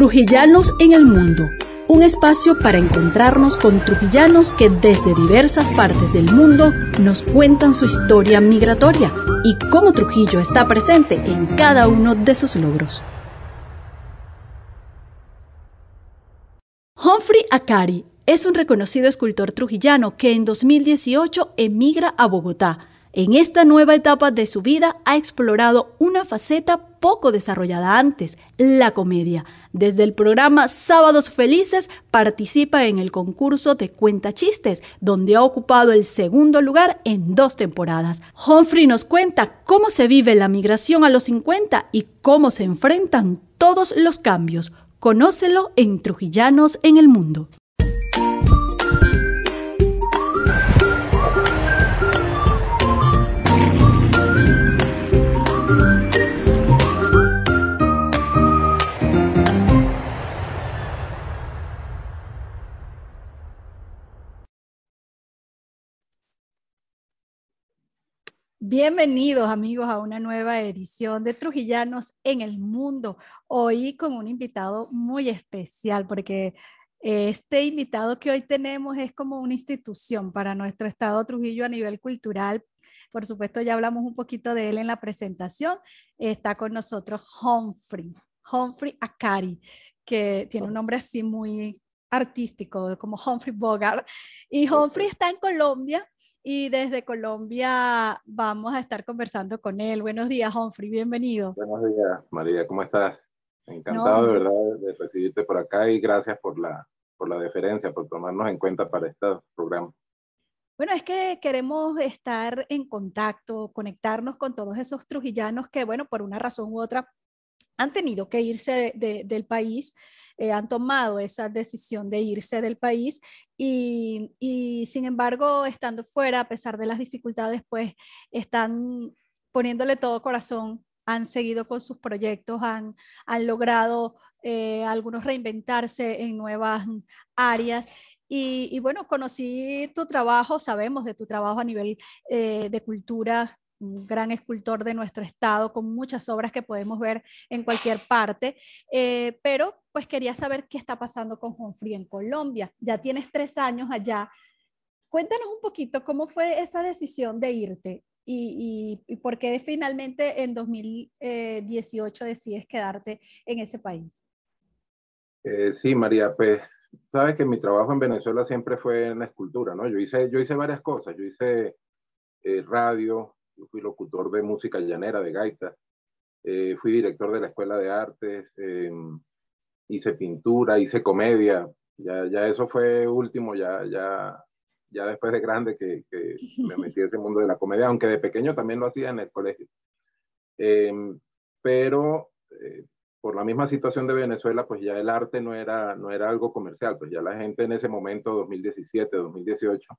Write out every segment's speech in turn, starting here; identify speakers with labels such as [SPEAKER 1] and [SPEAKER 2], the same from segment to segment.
[SPEAKER 1] Trujillanos en el Mundo, un espacio para encontrarnos con trujillanos que desde diversas partes del mundo nos cuentan su historia migratoria y cómo Trujillo está presente en cada uno de sus logros. Humphrey Akari es un reconocido escultor trujillano que en 2018 emigra a Bogotá en esta nueva etapa de su vida ha explorado una faceta poco desarrollada antes, la comedia. Desde el programa Sábados Felices participa en el concurso de Cuenta Chistes, donde ha ocupado el segundo lugar en dos temporadas. Humphrey nos cuenta cómo se vive la migración a los 50 y cómo se enfrentan todos los cambios. Conócelo en Trujillanos en el Mundo. Bienvenidos amigos a una nueva edición de Trujillanos en el Mundo. Hoy con un invitado muy especial porque este invitado que hoy tenemos es como una institución para nuestro estado Trujillo a nivel cultural. Por supuesto, ya hablamos un poquito de él en la presentación. Está con nosotros Humphrey, Humphrey Akari, que tiene un nombre así muy artístico, como Humphrey Bogart. Y Humphrey está en Colombia y desde Colombia vamos a estar conversando con él. Buenos días, Humphrey, bienvenido.
[SPEAKER 2] Buenos días, María, ¿cómo estás? Encantado de verdad de recibirte por acá y gracias por la, por la deferencia, por tomarnos en cuenta para este programa.
[SPEAKER 1] Bueno, es que queremos estar en contacto, conectarnos con todos esos trujillanos que, bueno, por una razón u otra han tenido que irse del país, eh, han tomado esa decisión de irse del país y, sin embargo, estando fuera, a pesar de las dificultades, pues están poniéndole todo corazón, han seguido con sus proyectos, han, han logrado eh, algunos reinventarse en nuevas áreas. Y, bueno, conocí tu trabajo, sabemos de tu trabajo a nivel eh, de cultura un gran escultor de nuestro estado, con muchas obras que podemos ver en cualquier parte, eh, pero pues quería saber qué está pasando con Humphrey en Colombia. Ya tienes tres años allá. Cuéntanos un poquito cómo fue esa decisión de irte y, y, por qué finalmente en 2018 decides quedarte en ese país.
[SPEAKER 2] Eh, sí, María, pues sabes que mi trabajo en Venezuela siempre fue en la escultura, ¿no? Yo hice, yo hice varias cosas, yo hice eh, radio, fui locutor de música llanera, de gaita. Eh, fui director de la Escuela de Artes. Em, hice pintura, hice comedia. Ya, ya eso fue último, ya, ya, ya después de grande que, que me metí en ese mundo de la comedia, aunque de pequeño también lo hacía en el colegio. Em, pero eh, por la misma situación de Venezuela, pues ya el arte no era, no era algo comercial, pues ya la gente en ese momento, 2017, 2018,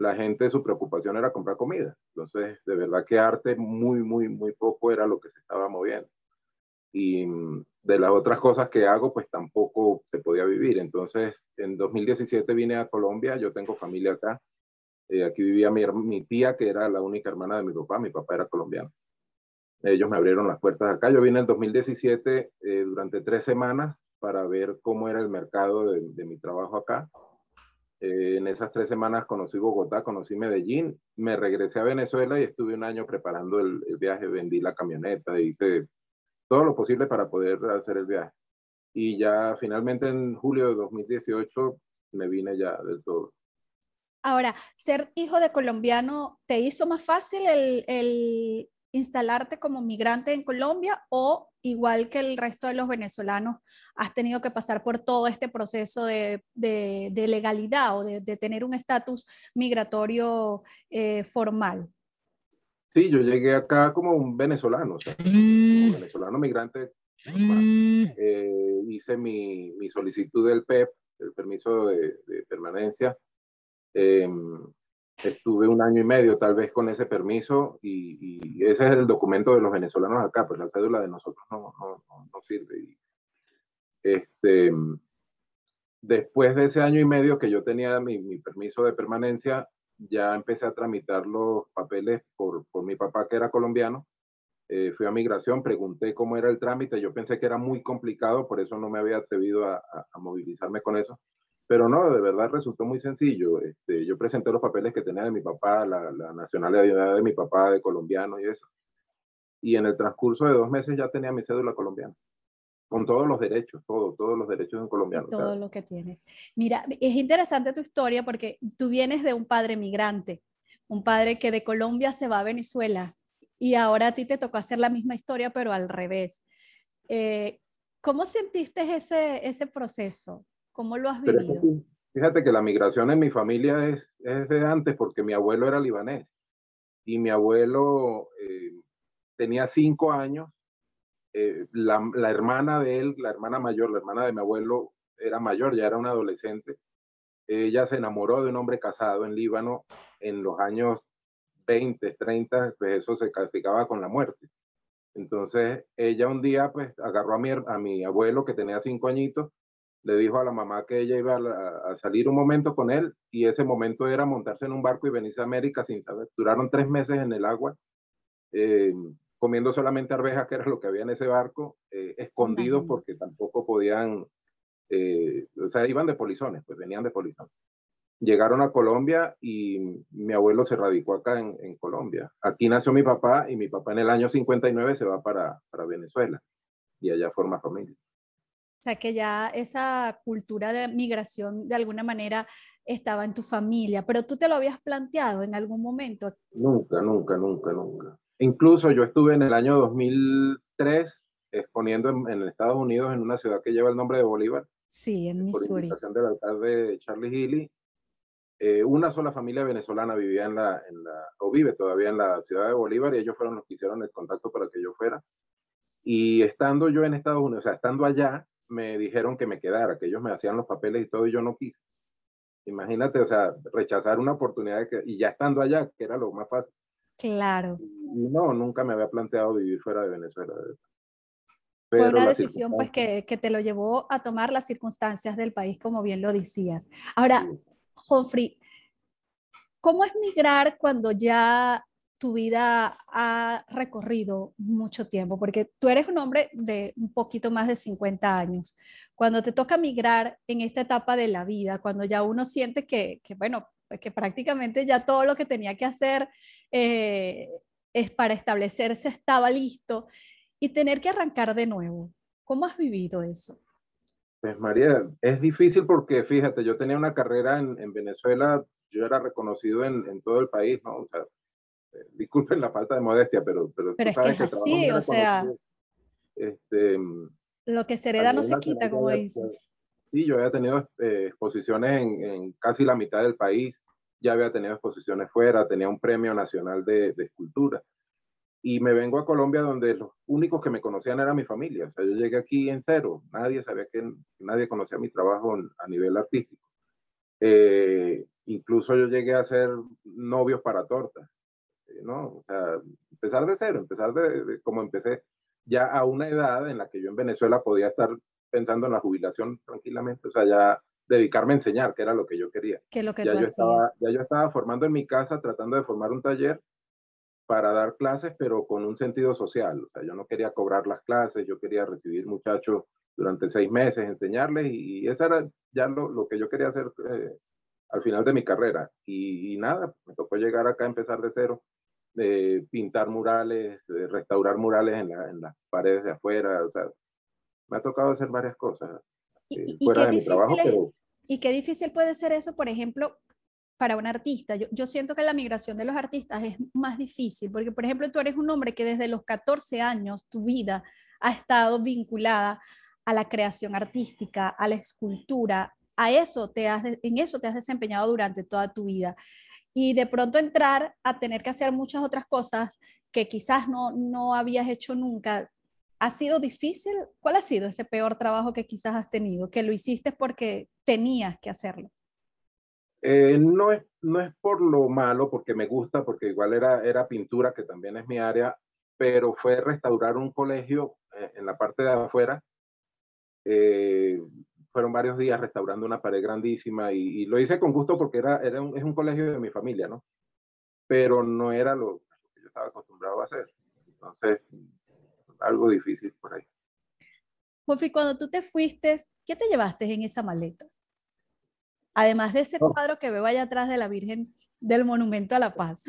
[SPEAKER 2] la gente su preocupación era comprar comida. Entonces, de verdad que arte muy, muy, muy poco era lo que se estaba moviendo. Y mm, de las otras cosas que hago, pues tampoco se podía vivir. Entonces, en 2017 vine a Colombia, yo tengo familia acá. Eh, aquí vivía mi, mi, tía, que era la única hermana de mi papá, mi papá era colombiano. Ellos me abrieron las puertas acá. Yo vine en 2017 eh, durante tres semanas para ver cómo era el mercado de, de mi trabajo acá eh, en esas tres semanas conocí Bogotá, conocí Medellín, me regresé a Venezuela y estuve un año preparando el, viaje, vendí la camioneta, hice todo lo posible para poder hacer el viaje. Y ya finalmente en julio de 2018 me vine ya del todo.
[SPEAKER 1] Ahora, ser hijo de colombiano, ¿te hizo más fácil el, el instalarte como migrante en Colombia o igual que el resto de los venezolanos, has tenido que pasar por todo este proceso de, legalidad o de, tener un estatus migratorio eh, formal?
[SPEAKER 2] Sí, yo llegué acá como un venezolano, o sea, como venezolano migrante. Eh, hice mi, solicitud del PEP, e el permiso de, permanencia. Em, estuve un año y medio tal vez con ese permiso y, ese es el documento de los venezolanos acá, pues la cédula de nosotros no, no, no, sirve. este, después de ese año y medio que yo tenía mi, mi, permiso de permanencia, ya empecé a tramitar los papeles por, por mi papá que era colombiano. eh, fui a migración, pregunté cómo era el trámite, yo pensé que era muy complicado, por eso no me había atrevido a, movilizarme con eso, pero no, de verdad resultó muy sencillo. Este, yo presenté los papeles que tenía de mi papá, la, la nacionalidad de mi papá, de colombiano y eso, y en el transcurso de dos meses ya tenía mi cédula colombiana con todos los derechos, todo, todos los derechos de un colombiano.
[SPEAKER 1] Todo lo que tienes. Mira, es interesante tu historia porque tú vienes de un padre migrante, un padre que de Colombia se va a Venezuela y ahora a ti te tocó hacer la misma historia, pero al revés. Eh, ¿Cómo sentiste ese, ese proceso? ¿Cómo lo has vivido?
[SPEAKER 2] fíjate que la migración en mi familia es, es, de antes porque mi abuelo era libanés y mi abuelo eh, tenía cinco años eh, la, la, hermana de él, la hermana mayor, la hermana de mi abuelo, era mayor, ya era una adolescente. Ella se enamoró de un hombre casado en Líbano en los años 20, 30, pues eso se castigaba con la muerte. Entonces ella un día pues agarró a mi, a mi abuelo que tenía cinco añitos, le dijo a la mamá que ella iba a, salir un momento con él y ese momento era montarse en un barco y venirse a América sin saber. Duraron tres meses en el agua. Eh, comiendo solamente arvejas, que era lo que había en ese barco, eh, escondidos porque tampoco podían, eh, o sea, iban de polizones, pues venían de polizones. Llegaron a Colombia y mi abuelo se radicó acá en, en, Colombia. Aquí nació mi papá y mi papá en el año 59 se va para, para Venezuela y allá forma familia.
[SPEAKER 1] O sea, que ya esa cultura de migración de alguna manera estaba en tu familia, pero tú te lo habías planteado en algún momento.
[SPEAKER 2] Nunca, nunca, nunca, nunca. Incluso yo estuve en el año 2003 exponiendo en, Estados Unidos en una ciudad que lleva el nombre de Bolívar.
[SPEAKER 1] Sí, en Missouri. Por
[SPEAKER 2] invitación del alcalde Charlie Healy. Eh, una sola familia venezolana vivía en la, en la, o vive todavía en la ciudad de Bolívar y ellos fueron los que hicieron el contacto para que yo fuera. Y estando yo en Estados Unidos, o sea, estando allá, me dijeron que me quedara, que ellos me hacían los papeles y todo y yo no quise. Imagínate, o sea, rechazar una oportunidad que, y ya estando allá, que era lo más fácil.
[SPEAKER 1] Claro.
[SPEAKER 2] No, nunca me había planteado vivir fuera de Venezuela.
[SPEAKER 1] Fue una decisión pues que, que, te lo llevó a tomar las circunstancias del país, como bien lo decías. Ahora, Humphrey, ¿cómo es migrar cuando ya tu vida ha recorrido mucho tiempo? Porque tú eres un hombre de un poquito más de 50 años. Cuando te toca migrar en esta etapa de la vida, cuando ya uno siente que, bueno, que prácticamente ya todo lo que tenía que hacer eh, es para establecerse estaba listo y tener que arrancar de nuevo. ¿Cómo has vivido eso?
[SPEAKER 2] Pues María, es difícil porque fíjate, yo tenía una carrera en, Venezuela, yo era reconocido en, todo el país, ¿no? O sea, disculpen la falta de modestia, pero...
[SPEAKER 1] Pero, pero es que es así, o sea... Este, lo que se hereda no se quita, como dicen.
[SPEAKER 2] Sí, yo había tenido eh, exposiciones en, casi la mitad del país, ya había tenido exposiciones fuera, tenía un premio nacional de, escultura. Y me vengo a Colombia donde los únicos que me conocían era mi familia. O sea, yo llegué aquí en cero, nadie sabía que, nadie conocía mi trabajo a nivel artístico. Eh, incluso yo llegué a ser novios para tortas, eh, ¿no? O sea, empezar de cero, empezar de como empecé ya a una edad en la que yo en Venezuela podía estar pensando en la jubilación tranquilamente, o sea, ya dedicarme a enseñar, que era lo que yo quería.
[SPEAKER 1] Que lo que
[SPEAKER 2] ya,
[SPEAKER 1] yo
[SPEAKER 2] estaba, ya yo estaba formando en mi casa, tratando de formar un taller para dar clases, pero con un sentido social. O sea, yo no quería cobrar las clases, yo quería recibir muchachos durante seis meses, enseñarles, y, eso era ya lo, lo, que yo quería hacer eh, al final de mi carrera. Y, nada, me tocó llegar acá a empezar de cero, de pintar murales, de restaurar murales en, en las paredes de afuera, o sea, me ha tocado hacer varias cosas
[SPEAKER 1] eh, fuera de mi trabajo, pero... Y qué difícil puede ser eso, por ejemplo, para un artista. Yo, yo, siento que la migración de los artistas es más difícil, porque, por ejemplo, tú eres un hombre que desde los 14 años tu vida ha estado vinculada a la creación artística, a la escultura, a eso te has, en eso te has desempeñado durante toda tu vida. Y de pronto entrar a tener que hacer muchas otras cosas que quizás no, no habías hecho nunca, ¿Ha sido difícil? ¿Cuál ha sido ese peor trabajo que quizás has tenido? Que lo hiciste porque tenías que hacerlo.
[SPEAKER 2] Eh, no, es, no es por lo malo, porque me gusta, porque igual era, era pintura, que también es mi área, pero fue restaurar un colegio eh, en la parte de afuera. Eh, fueron varios días restaurando una pared grandísima y, lo hice con gusto porque era, era es un colegio de mi familia, ¿no? Pero no era lo que yo estaba acostumbrado a hacer. Entonces, algo difícil por ahí.
[SPEAKER 1] Jofi, cuando tú te fuiste, ¿qué te llevaste en esa maleta? Además de ese oh. cuadro que veo allá atrás de la Virgen del Monumento a la Paz.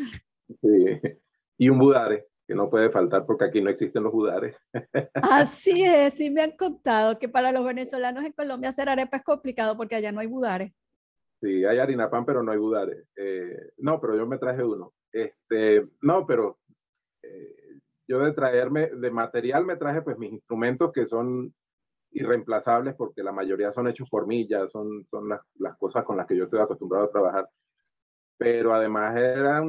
[SPEAKER 2] Sí, y un budare, que no puede faltar porque aquí no existen los budares.
[SPEAKER 1] Así es, sí me han contado que para los venezolanos en Colombia hacer arepa es complicado porque allá no hay budares.
[SPEAKER 2] Sí, hay harina pan, pero no hay budares. Eh, no, pero yo me traje uno. Este, no, pero eh, yo de traerme, de material me traje pues mis instrumentos que son irreemplazables porque la mayoría son hechos por mí, ya son, son las, las cosas con las que yo estoy acostumbrado a trabajar. Pero además era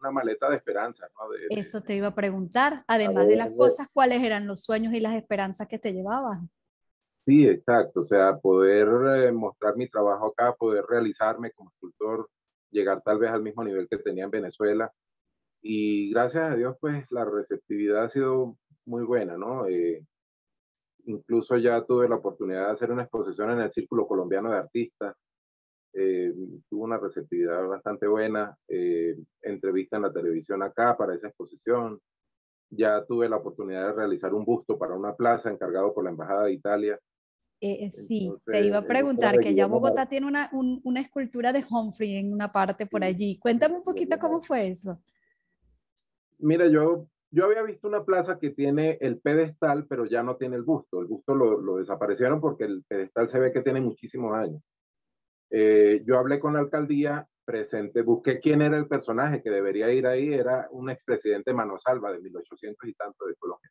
[SPEAKER 2] una maleta de esperanza. ¿no?
[SPEAKER 1] Eso te iba a preguntar, además de las cosas, ¿cuáles eran los sueños y las esperanzas que te llevaban?
[SPEAKER 2] Sí, exacto, o sea, poder eh, mostrar mi trabajo acá, poder realizarme como escultor, llegar tal vez al mismo nivel que tenía en Venezuela. Y gracias a Dios, pues la receptividad ha sido muy buena, ¿no? Eh, incluso ya tuve la oportunidad de hacer una exposición en el Círculo Colombiano de Artistas. Eh, tuvo una receptividad bastante buena. Eh, entrevista en la televisión acá para esa exposición. Ya tuve la oportunidad de realizar un busto para una plaza encargado por la Embajada de Italia.
[SPEAKER 1] Eh, sí, te iba a preguntar que ya Bogotá tiene una, una escultura de Humphrey en una parte por allí. Cuéntame un poquito cómo fue eso.
[SPEAKER 2] Mira, yo yo había visto una plaza que tiene el pedestal, pero ya no tiene el busto. El busto lo, lo desaparecieron porque el pedestal se ve que tiene muchísimos años. Eh, yo hablé con la alcaldía, presente, busqué quién era el personaje que debería ir ahí. Era un expresidente Manosalva de 1800 y tanto de Colombia.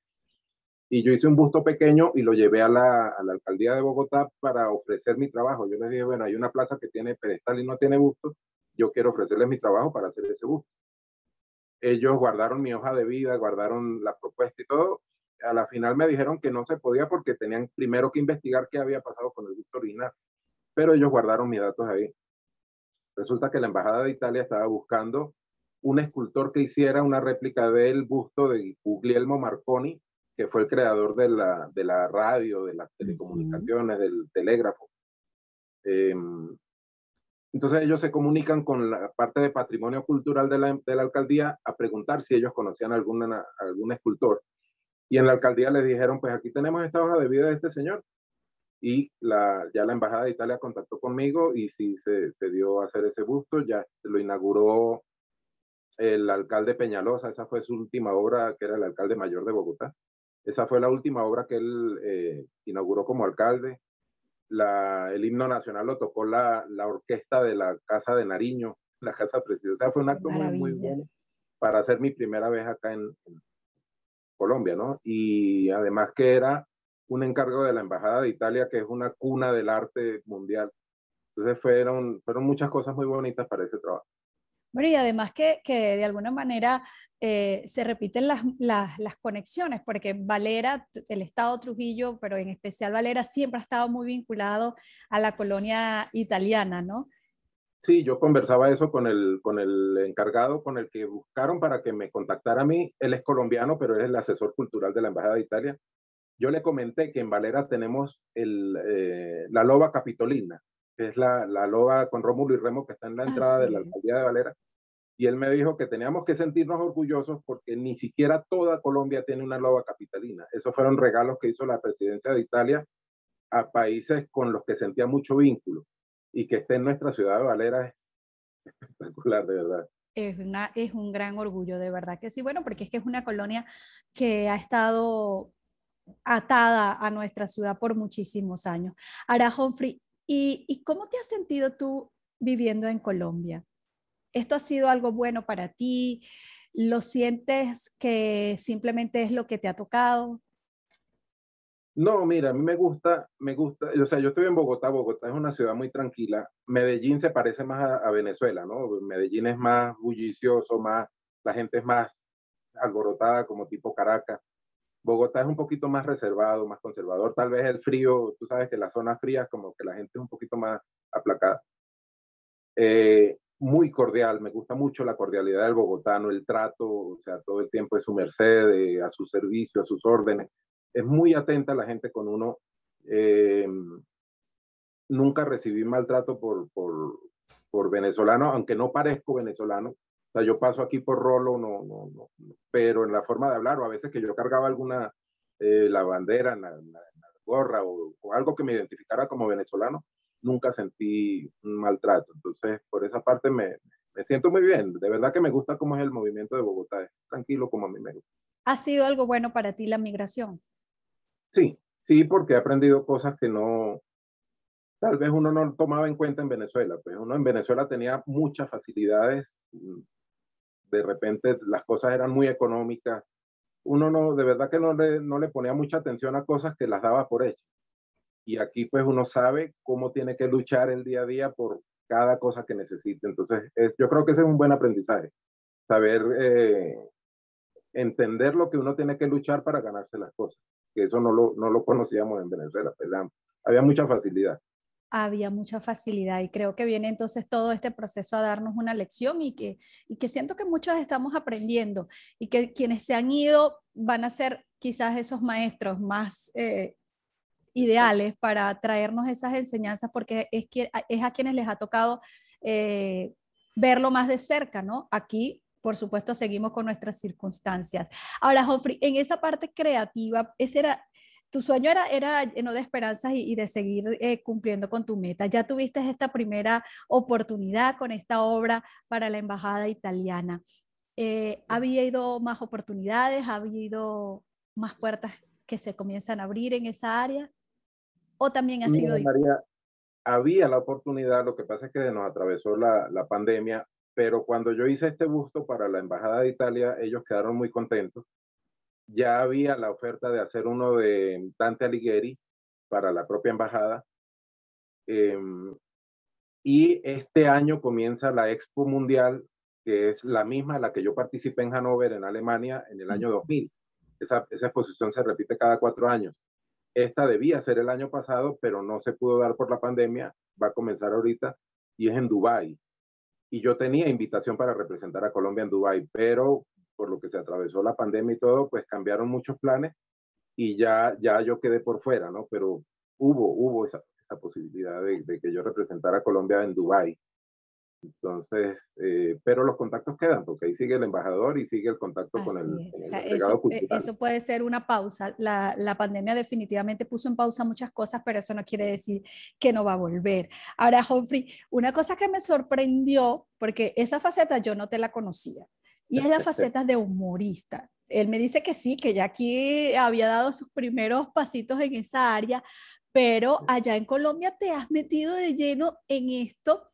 [SPEAKER 2] Y yo hice un busto pequeño y lo llevé a la, a la alcaldía de Bogotá para ofrecer mi trabajo. Yo les dije, bueno, hay una plaza que tiene pedestal y no tiene busto. Yo quiero ofrecerles mi trabajo para hacer ese busto ellos guardaron mi hoja de vida, guardaron la propuesta y todo. A la final me dijeron que no se podía porque tenían primero que investigar qué había pasado con el busto original, pero ellos guardaron mis datos ahí. Resulta que la Embajada de Italia estaba buscando un escultor que hiciera una réplica del busto de Guglielmo Marconi, que fue el creador de la, de la radio, de las telecomunicaciones, del telégrafo. Eh, entonces ellos se comunican con la parte de patrimonio cultural de la, de la alcaldía a preguntar si ellos conocían alguna, algún escultor. Y en la alcaldía les dijeron, pues aquí tenemos esta hoja de vida de este señor. Y la, ya la Embajada de Italia contactó conmigo y sí se, se dio a hacer ese busto. Ya lo inauguró el alcalde Peñalosa, esa fue su última obra, que era el alcalde mayor de Bogotá. Esa fue la última obra que él eh, inauguró como alcalde el himno nacional lo tocó la, la, orquesta de la Casa de Nariño, la Casa Presidencial. fue un acto muy, muy bueno para hacer mi primera vez acá en, Colombia, ¿no? Y además que era un encargo de la Embajada de Italia, que es una cuna del arte mundial. Entonces fueron, fueron muchas cosas muy bonitas para ese trabajo.
[SPEAKER 1] Bueno, y además que, que de alguna manera eh, se repiten las, las, las, conexiones, porque Valera, el Estado Trujillo, pero en especial Valera, siempre ha estado muy vinculado a la colonia italiana, ¿no?
[SPEAKER 2] Sí, yo conversaba eso con el, con el encargado, con el que buscaron para que me contactara a mí. Él es colombiano, pero él es el asesor cultural de la Embajada de Italia. Yo le comenté que en Valera tenemos el, eh, la loba capitolina, que es la, la loba con Rómulo y Remo que está en la entrada de la alcaldía de Valera y él me dijo que teníamos que sentirnos orgullosos porque ni siquiera toda Colombia tiene una loba capitalina. Esos fueron regalos que hizo la presidencia de Italia a países con los que sentía mucho vínculo y que esté en nuestra ciudad de Valera es espectacular, de verdad.
[SPEAKER 1] Es, una, es un gran orgullo, de verdad que sí. Bueno, porque es que es una colonia que ha estado atada a nuestra ciudad por muchísimos años. Ahora, Humphrey, ¿y, ¿y cómo te has sentido tú viviendo en Colombia? esto ha sido algo bueno para ti, lo sientes que simplemente es lo que te ha tocado.
[SPEAKER 2] No, mira, a mí me gusta, me gusta, o sea, yo estoy en Bogotá, Bogotá es una ciudad muy tranquila, Medellín se parece más a, Venezuela, ¿no? Medellín es más bullicioso, más, la gente es más alborotada como tipo Caracas. Bogotá es un poquito más reservado, más conservador, tal vez el frío, tú sabes que las zonas frías como que la gente es un poquito más aplacada. Eh, muy cordial, me gusta mucho la cordialidad del bogotano, el trato, o sea, todo el tiempo es su merced, a su servicio, a sus órdenes. Es muy atenta la gente con uno. Eh, nunca recibí maltrato por, por, por venezolano, aunque no parezco venezolano, O sea, yo paso aquí por rolo, no, no, no, pero en la forma de hablar, o a veces que yo cargaba alguna, eh, la bandera en la, gorra o, algo que me identificara como venezolano, nunca sentí un maltrato. Entonces, por esa parte me, me siento muy bien. De verdad que me gusta cómo es el movimiento de Bogotá. Es tranquilo como a mí me gusta.
[SPEAKER 1] ¿Ha sido algo bueno para ti la migración?
[SPEAKER 2] Sí, sí, porque he aprendido cosas que no, tal vez uno no tomaba en cuenta en Venezuela. Pues uno en Venezuela tenía muchas facilidades. De repente las cosas eran muy económicas. Uno no, de verdad que no le, no le ponía mucha atención a cosas que las daba por hecho. Y aquí pues uno sabe cómo tiene que luchar el día a día por cada cosa que necesite. Entonces, es, yo creo que ese es un buen aprendizaje. Saber eh, entender lo que uno tiene que luchar para ganarse las cosas. Que eso no lo, no lo conocíamos en Venezuela. Pues, había mucha facilidad
[SPEAKER 1] había mucha facilidad y creo que viene entonces todo este proceso a darnos una lección y que, y que siento que muchos estamos aprendiendo y que quienes se han ido van a ser quizás esos maestros más eh, ideales para traernos esas enseñanzas porque es, que, es a quienes les ha tocado eh, verlo más de cerca, ¿no? Aquí, por supuesto, seguimos con nuestras circunstancias. Ahora, Humphrey, en esa parte creativa, ese era, tu sueño era, era lleno de esperanzas y, de seguir eh, cumpliendo con tu meta. Ya tuviste esta primera oportunidad con esta obra para la Embajada Italiana. Eh, ¿Ha habido más oportunidades? ¿Ha habido más puertas que se comienzan a abrir en esa área? ¿O también ha sido
[SPEAKER 2] María, había la oportunidad, lo que pasa es que nos atravesó la, la pandemia, pero cuando yo hice este busto para la Embajada de Italia, ellos quedaron muy contentos. Ya había la oferta de hacer uno de Dante Alighieri para la propia embajada. Em, y este año comienza la Expo Mundial, que es la misma a la que yo participé en Hannover, en Alemania, en el año 2000. Esa, esa exposición se repite cada cuatro años. Esta debía ser el año pasado, pero no se pudo dar por la pandemia. Va a comenzar ahorita y es en Dubái. Y yo tenía invitación para representar a Colombia en Dubái, pero por lo que se atravesó la pandemia y todo, pues cambiaron muchos planes y ya, ya yo quedé por fuera, ¿no? Pero hubo, hubo esa, esa posibilidad de, de, que yo representara a Colombia en Dubái. Entonces, eh, pero los contactos quedan, porque ahí sigue el embajador y sigue el contacto con el,
[SPEAKER 1] eso, eh, cultural. Eso puede ser una pausa. La, la, pandemia definitivamente puso en pausa muchas cosas, pero eso no quiere decir que no va a volver. Ahora, Humphrey, una cosa que me sorprendió, porque esa faceta yo no te la conocía, y es la faceta de humorista. Él me dice que sí, que ya aquí había dado sus primeros pasitos en esa área, pero allá en Colombia te has metido de lleno en esto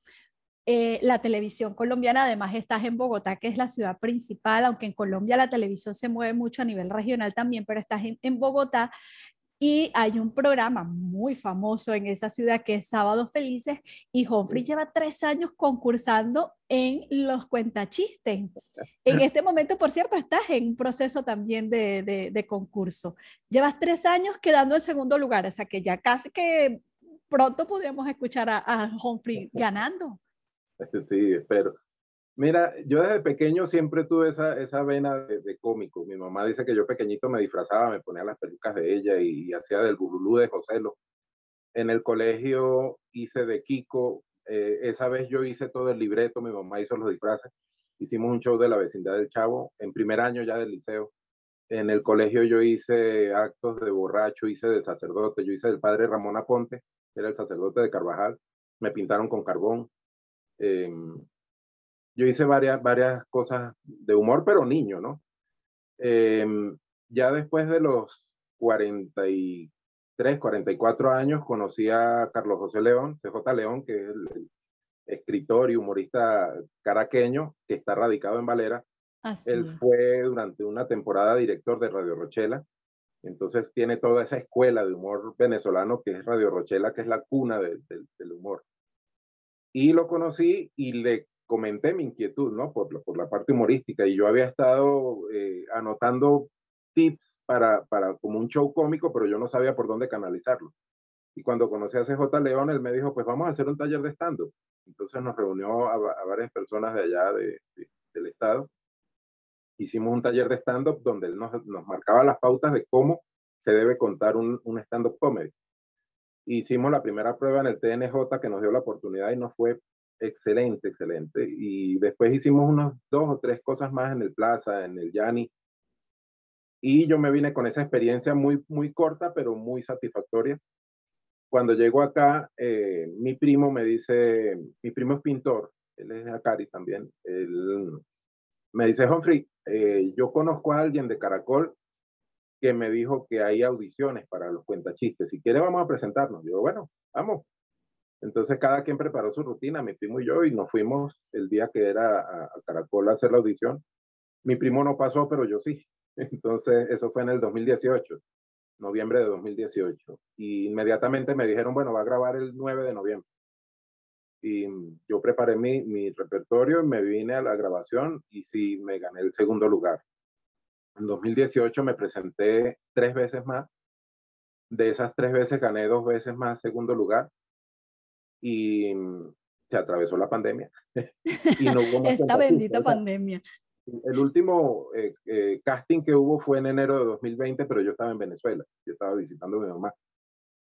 [SPEAKER 1] eh, la televisión colombiana, además estás en Bogotá, que es la ciudad principal, aunque en Colombia la televisión se mueve mucho a nivel regional también, pero estás en, Bogotá y hay un programa muy famoso en esa ciudad que es Sábados Felices y Humphrey lleva tres años concursando en los cuentachistes. En este momento, por cierto, estás en un proceso también de, de, concurso. Llevas tres años quedando en segundo lugar, o sea que ya casi que pronto podríamos escuchar a, a Humphrey ganando.
[SPEAKER 2] Sí, espero. Mira, yo desde pequeño siempre tuve esa, esa vena de, cómico. Mi mamá dice que yo pequeñito me disfrazaba, me ponía las pelucas de ella y, hacía del bululú de Joselo. En el colegio hice de Kiko. Eh, esa vez yo hice todo el libreto, mi mamá hizo los disfraces. Hicimos un show de la vecindad del Chavo en primer año ya del liceo. En el colegio yo hice actos de borracho, hice de sacerdote, yo hice del padre Ramón Aponte, era el sacerdote de Carvajal. Me pintaron con carbón Em, yo hice varias, varias cosas de humor, pero niño, ¿no? Em, ya después de los 43, 44 años, conocí a Carlos José León, CJ León, que es el, escritor y humorista caraqueño que está radicado en Valera. Él fue durante una temporada director de Radio Rochela. Entonces tiene toda esa escuela de humor venezolano que es Radio Rochela, que es la cuna del humor. Y lo conocí y le comenté mi inquietud, ¿no? Por, la parte humorística. Y yo había estado eh, anotando tips para, para como un show cómico, pero yo no sabía por dónde canalizarlo. Y cuando conocí a CJ León, él me dijo, pues vamos a hacer un taller de stand-up. Entonces nos reunió a, varias personas de allá de, del estado. Hicimos un taller de stand-up donde él nos, nos, marcaba las pautas de cómo se debe contar un, un stand-up comedy hicimos la primera prueba en el TNJ que nos dio la oportunidad y nos fue excelente, excelente. Y después hicimos unos dos o tres cosas más en el Plaza, en el Yani. Y yo me vine con esa experiencia muy, muy corta, pero muy satisfactoria. Cuando llego acá, eh, mi primo me dice, mi primo es pintor, él es Acari también, él me dice, Humphrey, eh, yo conozco a alguien de Caracol que me dijo que hay audiciones para los cuentachistes. Si quiere, vamos a presentarnos. Yo, bueno, vamos. Entonces, cada quien preparó su rutina, mi primo y yo, y nos fuimos el día que era a, Caracol a hacer la audición. Mi primo no pasó, pero yo sí. Entonces, eso fue en el 2018, noviembre de 2018. Y inmediatamente me dijeron, bueno, va a grabar el 9 de noviembre. Y yo preparé mi, repertorio, me vine a la grabación y sí, me gané el segundo lugar. En 2018 me presenté tres veces más. De esas tres veces gané dos veces más segundo lugar. Y se atravesó la pandemia.
[SPEAKER 1] y no hubo Esta bendita pandemia.
[SPEAKER 2] El último eh, eh, casting que hubo fue en enero de 2020, pero yo estaba en Venezuela. Yo estaba visitando a mi mamá.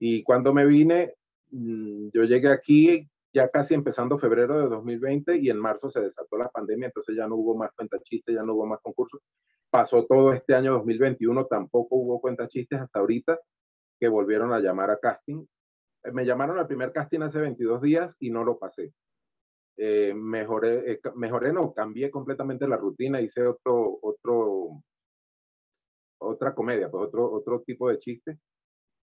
[SPEAKER 2] Y cuando me vine, mm, yo llegué aquí ya casi empezando febrero de 2020 y en marzo se desató la pandemia, entonces ya no hubo más cuenta chistes, ya no hubo más concursos. Pasó todo este año 2021, tampoco hubo cuenta chistes hasta ahorita que volvieron a llamar a casting. Eh, me llamaron al primer casting hace 22 días y no lo pasé. Eh, mejoré, eh, mejoré, no, cambié completamente la rutina, hice otro, otro, otra comedia, pues otro, otro tipo de chiste.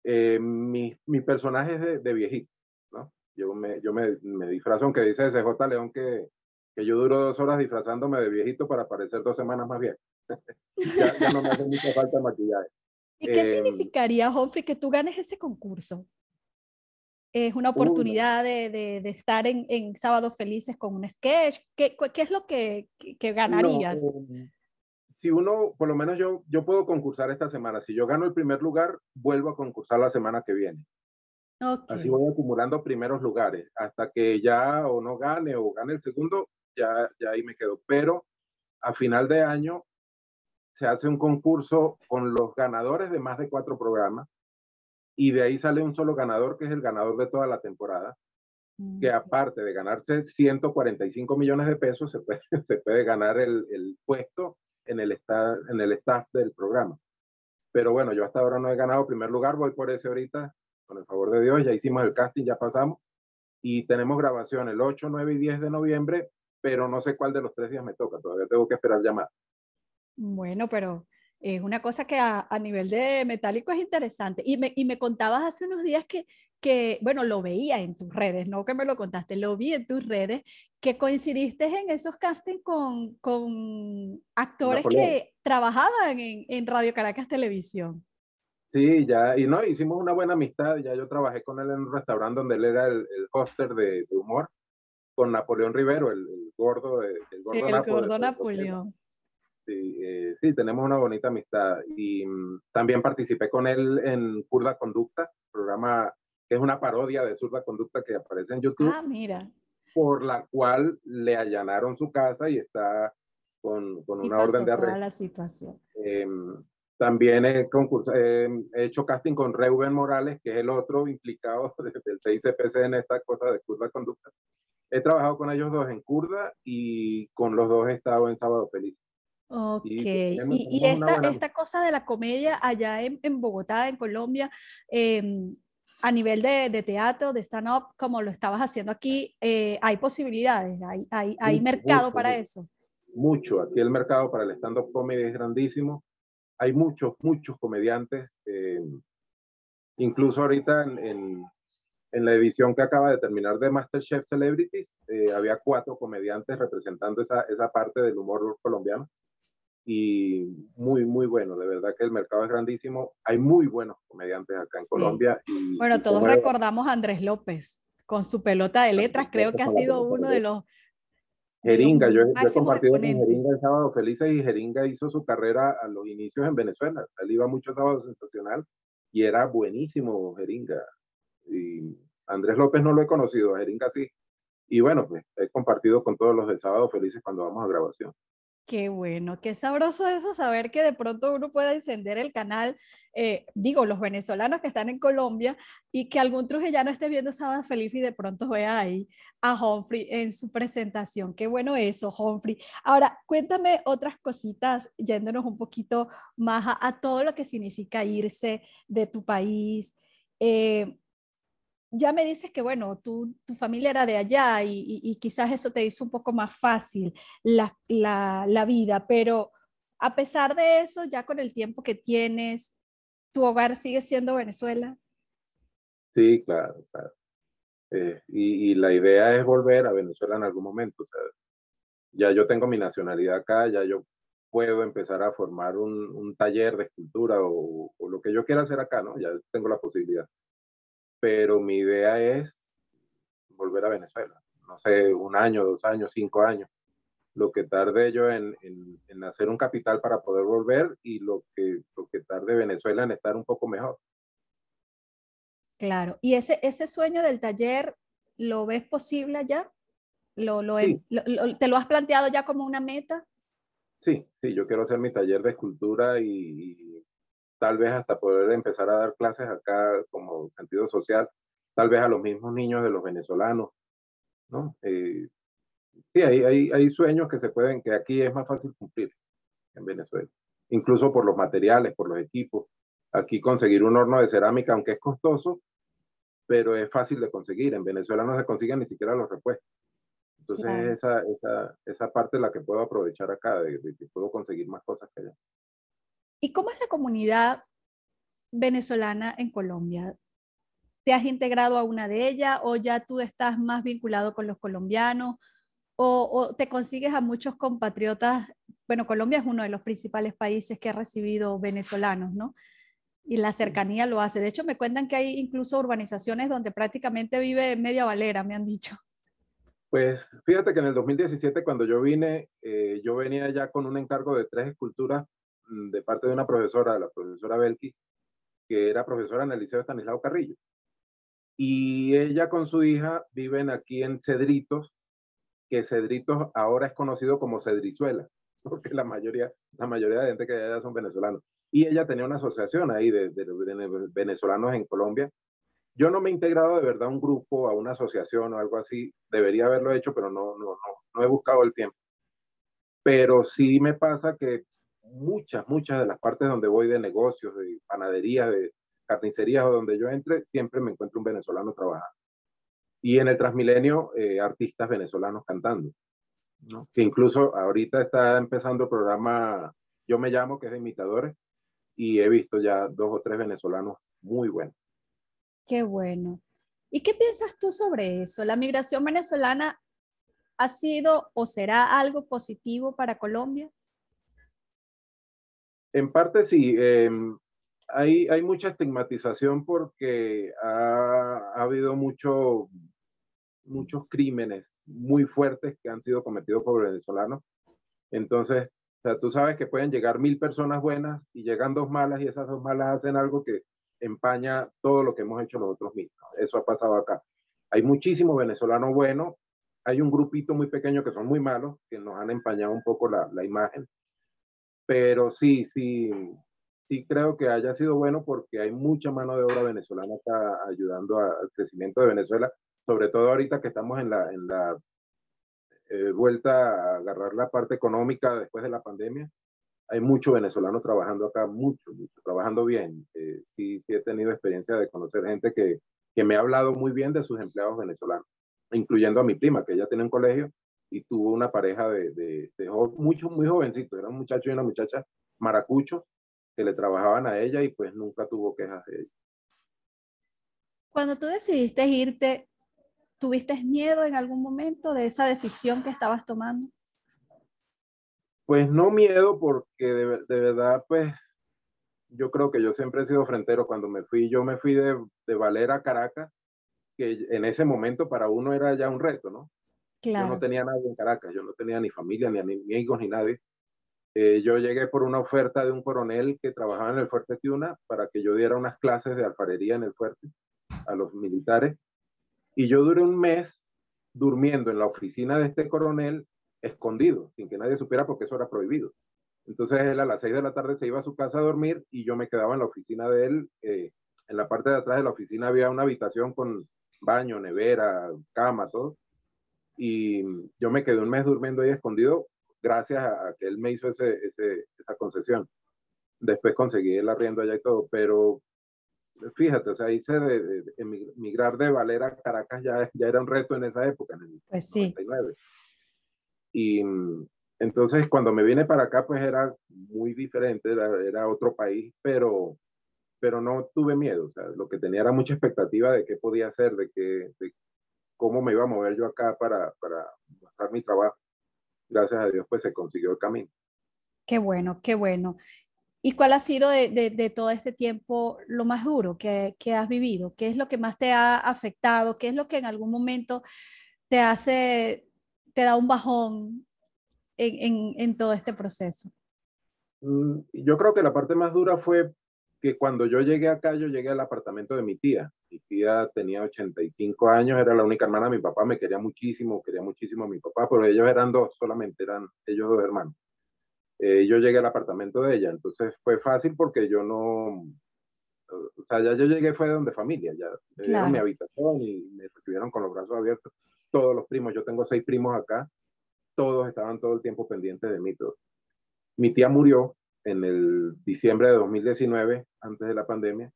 [SPEAKER 2] mi, mi personaje es de, de viejito, ¿no? yo me, yo me, me disfrazo, aunque dice CJ León que, que yo duro dos horas disfrazándome de viejito para parecer dos semanas más bien. ya, no me hace mucha falta maquillaje.
[SPEAKER 1] ¿Y qué em, significaría, Humphrey, que tú ganes ese concurso? Es una oportunidad de, de, de, estar en, en Sábados Felices con un sketch. ¿Qué, qué es lo que, que ganarías? Em,
[SPEAKER 2] si uno, por lo menos yo, yo puedo concursar esta semana. Si yo gano el primer lugar, vuelvo a concursar la semana que viene. Así voy acumulando primeros lugares hasta que ya o no gane o gane el segundo, ya, ya ahí me quedo. Pero a final de año se hace un concurso con los ganadores de más de cuatro programas y de ahí sale un solo ganador que es el ganador de toda la temporada. Que mm. aparte de ganarse 145 millones de pesos, se puede, se puede ganar el, el puesto en el, en el staff del programa. Pero bueno, yo hasta ahora no he ganado primer lugar, voy por ese ahorita con el favor de Dios, ya hicimos el casting, ya pasamos y tenemos grabación el 8, 9 y 10 de noviembre, pero no sé cuál de los tres días me toca, todavía tengo que esperar llamar.
[SPEAKER 1] Bueno, pero es una cosa que a, nivel de metálico es interesante. Y me, y me, contabas hace unos días que, que, bueno, lo veía en tus redes, no que me lo contaste, lo vi en tus redes, que coincidiste en esos castings con, con actores que trabajaban en, en Radio Caracas Televisión.
[SPEAKER 2] Sí, ya, y no, hicimos una buena amistad, ya yo trabajé con él en un restaurante donde él era el, el hoster de, humor, con Napoleón Rivero, el, gordo, el gordo,
[SPEAKER 1] el gordo Napoleón.
[SPEAKER 2] Sí, eh, sí, tenemos una bonita amistad. Y mm, también participé con él en Curda Conducta, programa que es una parodia de Zurda Conducta que aparece en YouTube.
[SPEAKER 1] Ah, mira.
[SPEAKER 2] Por la cual le allanaron su casa y está con, con una orden de arresto.
[SPEAKER 1] la situación.
[SPEAKER 2] Em, también he, he hecho casting con Reuben Morales, que es el otro implicado del CICPC en esta cosa de curda conducta. He trabajado con ellos dos en Curda y con los dos he estado en Sábado Feliz.
[SPEAKER 1] Ok, y, esta, esta, cosa de la comedia allá en, en Bogotá, en Colombia, em, a nivel de, de teatro, de stand-up, como lo estabas haciendo aquí, eh, ¿hay posibilidades? ¿Hay, hay, hay mercado para eso?
[SPEAKER 2] Mucho, aquí el mercado para el stand-up comedy es grandísimo hay muchos, muchos comediantes, eh, incluso ahorita en, en, la edición que acaba de terminar de Masterchef Celebrities, eh, había cuatro comediantes representando esa, esa parte del humor colombiano y muy, muy bueno. De verdad que el mercado es grandísimo. Hay muy buenos comediantes acá en Colombia. Y,
[SPEAKER 1] bueno, todos recordamos a Andrés López con su pelota de letras. Creo que ha sido uno de los
[SPEAKER 2] Jeringa, yo, he compartido con Jeringa el sábado felices y Jeringa hizo su carrera a los inicios en Venezuela. Él iba mucho sábado sensacional y era buenísimo Jeringa. Y Andrés López no lo he conocido, a Jeringa sí. Y bueno, pues he compartido con todos los de sábado felices cuando vamos a grabación.
[SPEAKER 1] Qué bueno, qué sabroso eso saber que de pronto uno pueda encender el canal, eh, digo, los venezolanos que están en Colombia y que algún trujillano esté viendo Sábado Feliz y de pronto vea ahí a Humphrey en su presentación. Qué bueno eso, Humphrey. Ahora, cuéntame otras cositas, yéndonos un poquito más a, todo lo que significa irse de tu país. Eh, ya me dices que, bueno, tu, tu familia era de allá y, quizás eso te hizo un poco más fácil la, la, vida, pero a pesar de eso, ya con el tiempo que tienes, ¿tu hogar sigue siendo Venezuela?
[SPEAKER 2] Sí, claro, claro. Eh, y, y, la idea es volver a Venezuela en algún momento. Ya yo tengo mi nacionalidad acá, ya yo puedo empezar a formar un, un taller de escultura o, o, lo que yo quiera hacer acá, ¿no? Ya tengo la posibilidad pero mi idea es volver a Venezuela. No sé, un año, dos años, cinco años. Lo que tarde yo en, en, hacer un capital para poder volver y lo que, lo que tarde Venezuela en estar un poco mejor.
[SPEAKER 1] Claro. ¿Y ese, ese sueño del taller lo ves posible ya? ¿Lo, lo, ¿Te lo has planteado ya como una meta?
[SPEAKER 2] Sí, sí, yo quiero hacer mi taller de escultura y, tal vez hasta poder empezar a dar clases acá como sentido social, tal vez a los mismos niños de los venezolanos, ¿no? Eh, sí, hay, hay, hay sueños que se pueden, que aquí es más fácil cumplir en Venezuela, incluso por los materiales, por los equipos. Aquí conseguir un horno de cerámica, aunque es costoso, pero es fácil de conseguir. En Venezuela no se consiguen ni siquiera los repuestos. Entonces esa, esa, esa parte la que puedo aprovechar acá, de, de que puedo conseguir más cosas que allá.
[SPEAKER 1] ¿Y cómo es la comunidad venezolana en Colombia? ¿Te has integrado a una de ellas o ya tú estás más vinculado con los colombianos o, te consigues a muchos compatriotas? Bueno, Colombia es uno de los principales países que ha recibido venezolanos, ¿no? Y la cercanía lo hace. De hecho, me cuentan que hay incluso urbanizaciones donde prácticamente vive media valera, me han dicho.
[SPEAKER 2] Pues fíjate que en el 2017, cuando yo vine, eh, yo venía ya con un encargo de tres esculturas de parte de una profesora, la profesora Belki, que era profesora en el Liceo Estanislao Carrillo. Y ella con su hija viven aquí en Cedritos, que Cedritos ahora es conocido como Cedrizuela, porque la mayoría, la mayoría de gente que allá son venezolanos. Y ella tenía una asociación ahí de, venezolanos en Colombia. Yo no me he integrado de verdad a un grupo, a una asociación o algo así. Debería haberlo hecho, pero no, no, no, no he buscado el tiempo. Pero sí me pasa que muchas, muchas de las partes donde voy de negocios, de panadería, de carnicería o donde yo entre, siempre me encuentro un venezolano trabajando. Y en el Transmilenio, eh, artistas venezolanos cantando. Que incluso ahorita está empezando el programa Yo me llamo, que es de imitadores, y he visto ya dos o tres venezolanos muy buenos.
[SPEAKER 1] Qué bueno. ¿Y qué piensas tú sobre eso? ¿La migración venezolana ha sido o será algo positivo para Colombia?
[SPEAKER 2] En parte sí. Em, hay, mucha estigmatización porque ha, habido mucho, muchos crímenes muy fuertes que han sido cometidos por venezolanos. Entonces, o sea, tú sabes que pueden llegar mil personas buenas y llegan dos malas y esas dos malas hacen algo que empaña todo lo que hemos hecho nosotros mismos. Eso ha pasado acá. Hay muchísimos venezolanos buenos, hay un grupito muy pequeño que son muy malos, que nos han empañado un poco la imagen pero sí, sí, sí creo que haya sido bueno porque hay mucha mano de obra venezolana acá ayudando al crecimiento de Venezuela, sobre todo ahorita que estamos en la, en la eh, vuelta a agarrar la parte económica después de la pandemia. Hay mucho venezolano trabajando acá, mucho, mucho, trabajando bien. Eh, sí, sí he tenido experiencia de conocer gente que, que me ha hablado muy bien de sus empleados venezolanos, incluyendo a mi prima, que ella tiene un colegio y tuvo una pareja de, de, de muchos, muy jovencitos, era un muchacho y una muchacha maracuchos que le trabajaban a ella y pues nunca tuvo quejas de ella.
[SPEAKER 1] Cuando tú decidiste irte, ¿tuviste miedo en algún momento de esa decisión que estabas tomando?
[SPEAKER 2] Pues no miedo porque de, de verdad pues yo creo que yo siempre he sido frentero. Cuando me fui, yo me fui de, de Valera a Caracas, que en ese momento para uno era ya un reto, ¿no? Yo no tenía nadie en Caracas, yo no tenía ni familia, ni amigos, ni nadie. Eh, yo llegué por una oferta de un coronel que trabajaba en el Fuerte Tiuna para que yo diera unas clases de alfarería en el fuerte a los militares. Y yo duré un mes durmiendo en la oficina de este coronel escondido, sin que nadie supiera porque eso era prohibido. Entonces él a las seis de la tarde se iba a su casa a dormir y yo me quedaba en la oficina de él. Eh, en la parte de atrás de la oficina había una habitación con baño, nevera, cama, todo. Y yo me quedé un mes durmiendo ahí escondido gracias a, que él me hizo ese, esa concesión. Después conseguí el arriendo allá y todo, pero fíjate, o sea, hice de, emigrar de Valera a Caracas ya, ya era un reto en esa época, en el
[SPEAKER 1] pues sí.
[SPEAKER 2] Y entonces cuando me vine para acá, pues era muy diferente, era, otro país, pero, pero no tuve miedo, o sea, lo que tenía era mucha expectativa de qué podía hacer, de, que, de cómo me iba a mover yo acá para, para mostrar mi trabajo. Gracias a Dios, pues se consiguió el camino.
[SPEAKER 1] Qué bueno, qué bueno. ¿Y cuál ha sido de, todo este tiempo lo más duro que, has vivido? ¿Qué es lo que más te ha afectado? ¿Qué es lo que en algún momento te hace, te da un bajón en, todo este proceso?
[SPEAKER 2] Mm, yo creo que la parte más dura fue que cuando yo llegué acá, yo llegué al apartamento de mi tía. Mi tía tenía 85 años, era la única hermana, mi papá me quería muchísimo, quería muchísimo a mi papá, pero ellos eran dos, solamente eran ellos dos hermanos. Eh, yo llegué al apartamento de ella, entonces fue fácil porque yo no, o sea, ya yo llegué fue de donde familia, ya me dieron mi habitación y me recibieron con los brazos abiertos. Todos los primos, yo tengo seis primos acá, todos estaban todo el tiempo pendientes de mí. Mi tía murió en el diciembre de 2019, antes de la pandemia,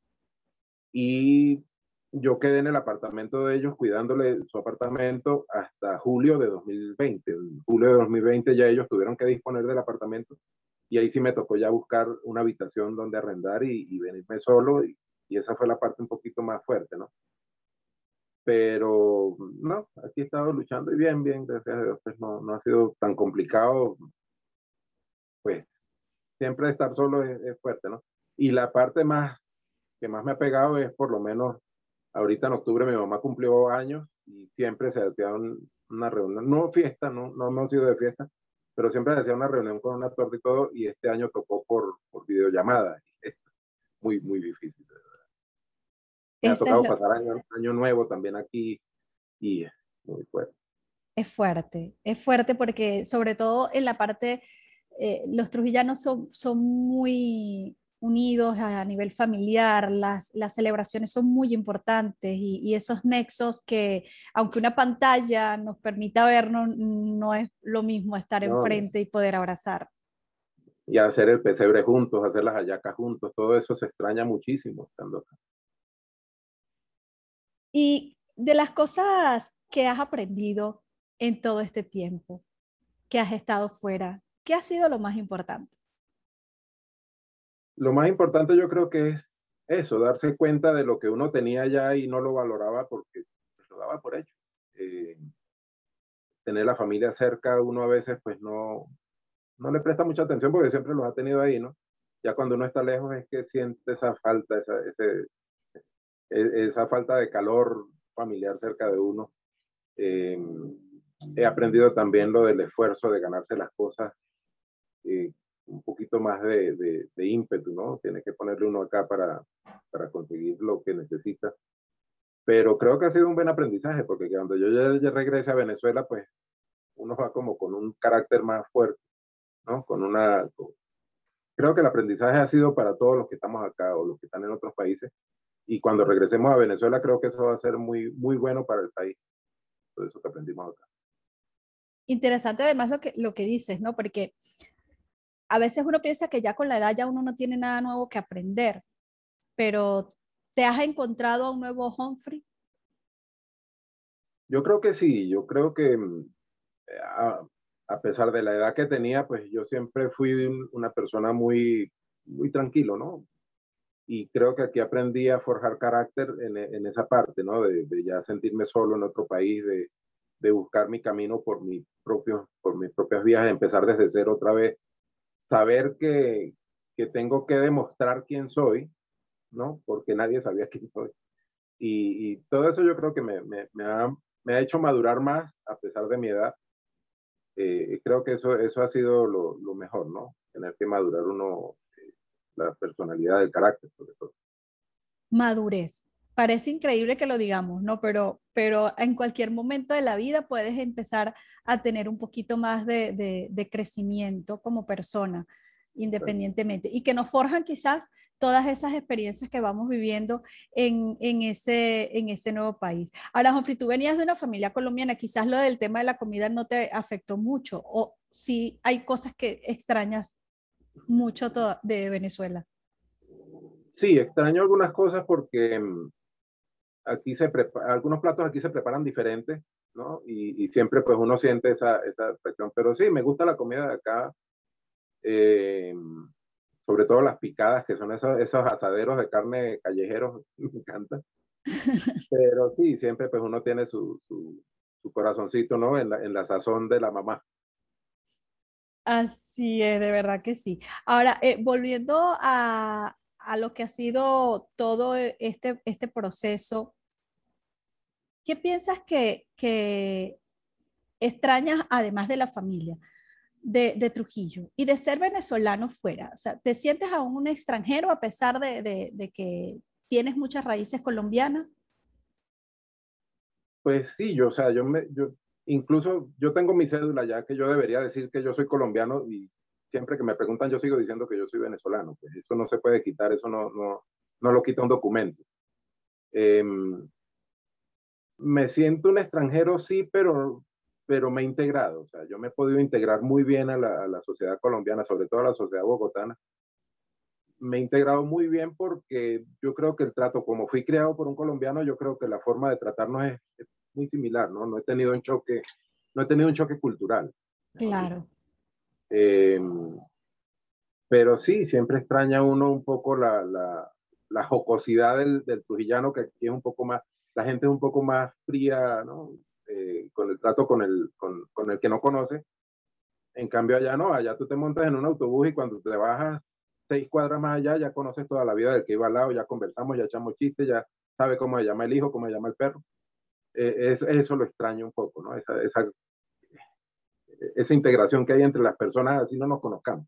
[SPEAKER 2] y yo quedé en el apartamento de ellos cuidándole su apartamento hasta julio de 2020. En julio de 2020 ya ellos tuvieron que disponer del apartamento y ahí sí me tocó ya buscar una habitación donde arrendar y, venirme solo y, esa fue la parte un poquito más fuerte, ¿no? Pero no, aquí he estado luchando y bien, bien, gracias a Dios, pues no, no ha sido tan complicado. Pues siempre estar solo es, es fuerte, ¿no? Y la parte más que más me ha pegado es por lo menos Ahorita en octubre mi mamá cumplió años y siempre se hacía una reunión, no fiesta, no, no hemos sido de fiesta, pero siempre se hacía una reunión con una torta y todo, y este año tocó por, por videollamada. Es muy, muy difícil. Me ha tocado pasar año, año nuevo también aquí y es muy fuerte.
[SPEAKER 1] Es fuerte, es fuerte porque sobre todo en la parte, eh, los trujillanos son, son muy unidos a nivel familiar, las, las celebraciones son muy importantes y, esos nexos que, aunque una pantalla nos permita vernos, no es lo mismo estar enfrente y poder abrazar.
[SPEAKER 2] Y hacer el pesebre juntos, hacer las hallacas juntos, todo eso se extraña muchísimo estando acá.
[SPEAKER 1] Y de las cosas que has aprendido en todo este tiempo que has estado fuera, ¿qué ha sido lo más importante?
[SPEAKER 2] lo más importante yo creo que es eso, darse cuenta de lo que uno tenía ya y no lo valoraba porque lo daba por hecho. Eh, tener la familia cerca, uno a veces pues no, no le presta mucha atención porque siempre los ha tenido ahí, ¿no? Ya cuando uno está lejos es que siente esa falta, esa, e, esa falta de calor familiar cerca de uno. Eh, he aprendido también lo del esfuerzo de ganarse las cosas, eh, un poquito más de, de, ímpetu, ¿no? Tiene que ponerle uno acá para, para conseguir lo que necesita. Pero creo que ha sido un buen aprendizaje, porque cuando yo ya, regrese a Venezuela, pues uno va como con un carácter más fuerte, ¿no? Con una... Creo que el aprendizaje ha sido para todos los que estamos acá o los que están en otros países. Y cuando regresemos a Venezuela, creo que eso va a ser muy, muy bueno para el país. Todo eso que aprendimos acá.
[SPEAKER 1] Interesante además lo que, lo que dices, ¿no? Porque a veces uno piensa que ya con la edad ya uno no tiene nada nuevo que aprender, pero ¿te has encontrado a un nuevo Humphrey?
[SPEAKER 2] Yo creo que sí, yo creo que mm, a, pesar de la edad que tenía, pues yo siempre fui una persona muy, muy tranquilo, ¿no? Y creo que aquí aprendí a forjar carácter en, esa parte, ¿no? De, ya sentirme solo en otro país, de, de buscar mi camino por, mi propio, por mis propias vías, empezar desde cero otra vez saber que, que tengo que demostrar quién soy, ¿no? Porque nadie sabía quién soy. Y, y todo eso yo creo que me, me, me, ha, me, ha, hecho madurar más a pesar de mi edad. Eh, creo que eso, eso ha sido lo, lo, mejor, ¿no? Tener que madurar uno, eh, la personalidad, el carácter, sobre todo.
[SPEAKER 1] Madurez. Parece increíble que lo digamos, ¿no? Pero, pero en cualquier momento de la vida puedes empezar a tener un poquito más de, de, crecimiento como persona, independientemente, y que nos forjan quizás todas esas experiencias que vamos viviendo en, en, ese, en ese nuevo país. Ahora, Jonfri, tú venías de una familia colombiana, quizás lo del tema de la comida no te afectó mucho, o si hay cosas que extrañas mucho de Venezuela.
[SPEAKER 2] Sí, extraño algunas cosas porque mm, aquí se algunos platos aquí se preparan diferentes, ¿no? Y, siempre pues uno siente esa, esa presión. Pero sí, me gusta la comida de acá, eh, sobre todo las picadas, que son esos, esos asaderos de carne callejeros, me encanta. Pero sí, siempre pues uno tiene su, su, corazoncito, ¿no? En la, en la sazón de la mamá.
[SPEAKER 1] Así es, de verdad que sí. Ahora, eh, volviendo a, a lo que ha sido todo e, este, este proceso, ¿qué piensas que, que extrañas, además de la familia, de, de, Trujillo y de ser venezolano fuera? O sea, ¿te sientes aún un extranjero a pesar de, de, de que tienes muchas raíces colombianas?
[SPEAKER 2] Pues sí, yo, o sea, yo me, yo, incluso yo tengo mi cédula ya que yo debería decir que yo soy colombiano y siempre que me preguntan yo sigo diciendo que yo soy venezolano, pues eso no se puede quitar, eso no, no, no lo quita un documento. Em, me siento un extranjero, sí, pero, pero me he integrado, o sea, yo me he podido integrar muy bien a la, a la sociedad colombiana, sobre todo a la sociedad bogotana. Me he integrado muy bien porque yo creo que el trato, como fui creado por un colombiano, yo creo que la forma de tratarnos es, es muy similar, ¿no? No he tenido un choque, no he tenido un choque cultural.
[SPEAKER 1] Claro.
[SPEAKER 2] Eh, pero sí, siempre extraña uno un poco la, la, la jocosidad del, del, trujillano, que aquí es un poco más, la gente es un poco más fría, ¿no? Eh, con el trato con el, con, el que no conoce. En cambio allá no, allá tú te montas en un autobús y cuando te bajas seis cuadras más allá ya conoces toda la vida del que iba al lado, ya conversamos, ya echamos chistes, ya sabe cómo se llama el hijo, cómo se llama el perro. Eh, eso, eso, lo extraño un poco, ¿no? Esa, esa esa integración que hay entre las personas, así no nos conozcamos.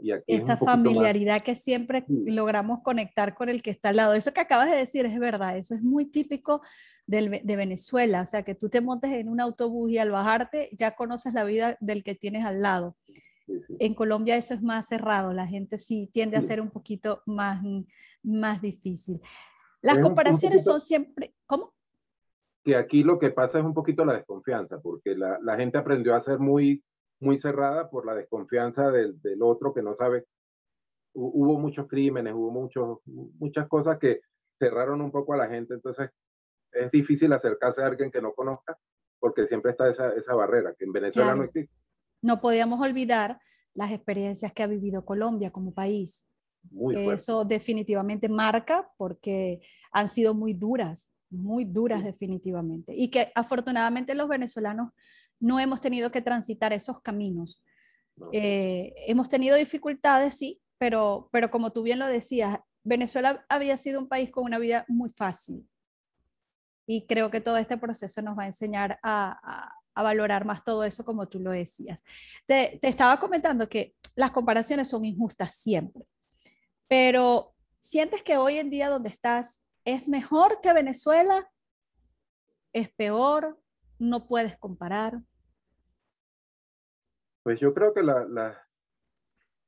[SPEAKER 1] Y esa familiaridad que siempre logramos conectar con el que está al lado. Eso que acabas de decir es verdad, eso es muy típico del, de Venezuela, o sea, que tú te montes en un autobús y al bajarte ya conoces la vida del que tienes al lado. En Colombia eso es más cerrado, la gente sí tiende a ser un poquito más, más difícil. Las comparaciones son siempre, ¿cómo?
[SPEAKER 2] que aquí lo que pasa es un poquito la desconfianza, porque la, la gente aprendió a ser muy, muy cerrada por la desconfianza del, del, otro que no sabe. Hubo muchos crímenes, hubo muchos, muchas cosas que cerraron un poco a la gente, entonces es difícil acercarse a alguien que no conozca, porque siempre está esa, esa barrera, que en Venezuela claro. no existe.
[SPEAKER 1] No podíamos olvidar las experiencias que ha vivido Colombia como país. Muy Eso definitivamente marca porque han sido muy duras muy duras definitivamente, y que afortunadamente los venezolanos no hemos tenido que transitar esos caminos. Eh, hemos tenido dificultades, sí, pero, pero como tú bien lo decías, Venezuela había sido un país con una vida muy fácil. Y creo que todo este proceso nos va a enseñar a, a, valorar más todo eso como tú lo decías. Te, te estaba comentando que las comparaciones son injustas siempre, pero sientes que hoy en día donde estás ¿Es mejor que Venezuela? ¿Es peor? ¿No puedes comparar?
[SPEAKER 2] Pues yo creo que la, la,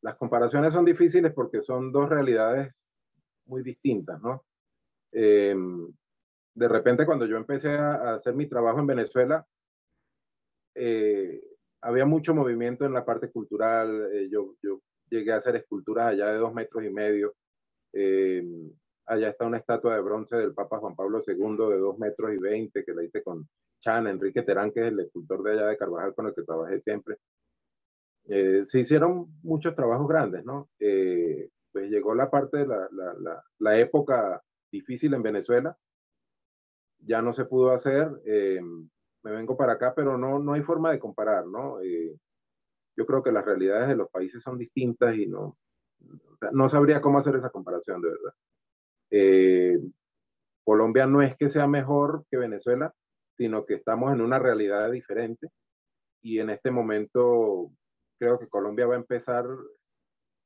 [SPEAKER 2] las comparaciones son difíciles porque son dos realidades muy distintas, ¿no? Eh, de repente cuando yo empecé a, hacer mi trabajo en Venezuela, eh, había mucho movimiento en la parte cultural. Eh, yo, llegué a hacer esculturas allá de dos metros y medio. Eh, Allá está una estatua de bronce del Papa Juan Pablo II de 2 metros y 20 que la hice con Chan, Enrique Terán, que es el escultor de allá de Carvajal con el que trabajé siempre. Eh, se hicieron muchos trabajos grandes, ¿no? Eh, pues llegó la parte de la, la, la, época difícil en Venezuela, ya no se pudo hacer, eh, me vengo para acá, pero no, no hay forma de comparar, ¿no? Yo creo que las realidades de los países son distintas y no, no sabría cómo hacer esa comparación, de verdad. Colombia no es que sea mejor que Venezuela, sino que estamos en una realidad diferente y en este momento creo que Colombia va a empezar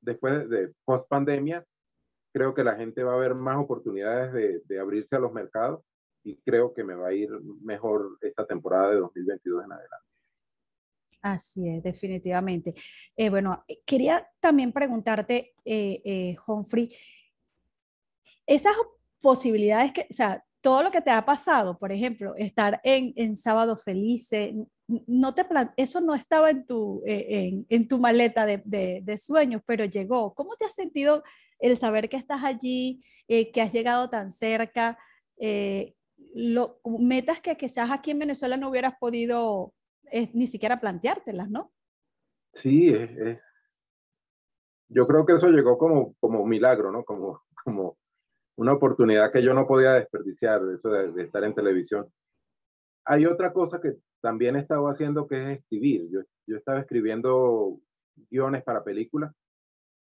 [SPEAKER 2] después de, post pandemia creo que la gente va a ver más oportunidades de, abrirse a los mercados y creo que me va a ir mejor esta temporada de 2022 en adelante.
[SPEAKER 1] Así es, definitivamente. Eh, bueno, quería también preguntarte, eh, eh, Humphrey, esas posibilidades que, o sea, todo lo que te ha pasado, por ejemplo, estar en, en Sábado Felices, no te eso no estaba en tu, en, en, tu maleta de, de, de, sueños, pero llegó. ¿Cómo te has sentido el saber que estás allí, que has llegado tan cerca? Lo, metas que quizás aquí en Venezuela no hubieras podido es ni siquiera planteártelas, ¿no?
[SPEAKER 2] Sí, es, yo creo que eso llegó como, como milagro, ¿no? Como, como una oportunidad que yo no podía desperdiciar, eso de, estar en televisión. Hay otra cosa que también he estado haciendo que es escribir. Yo, yo estaba escribiendo guiones para películas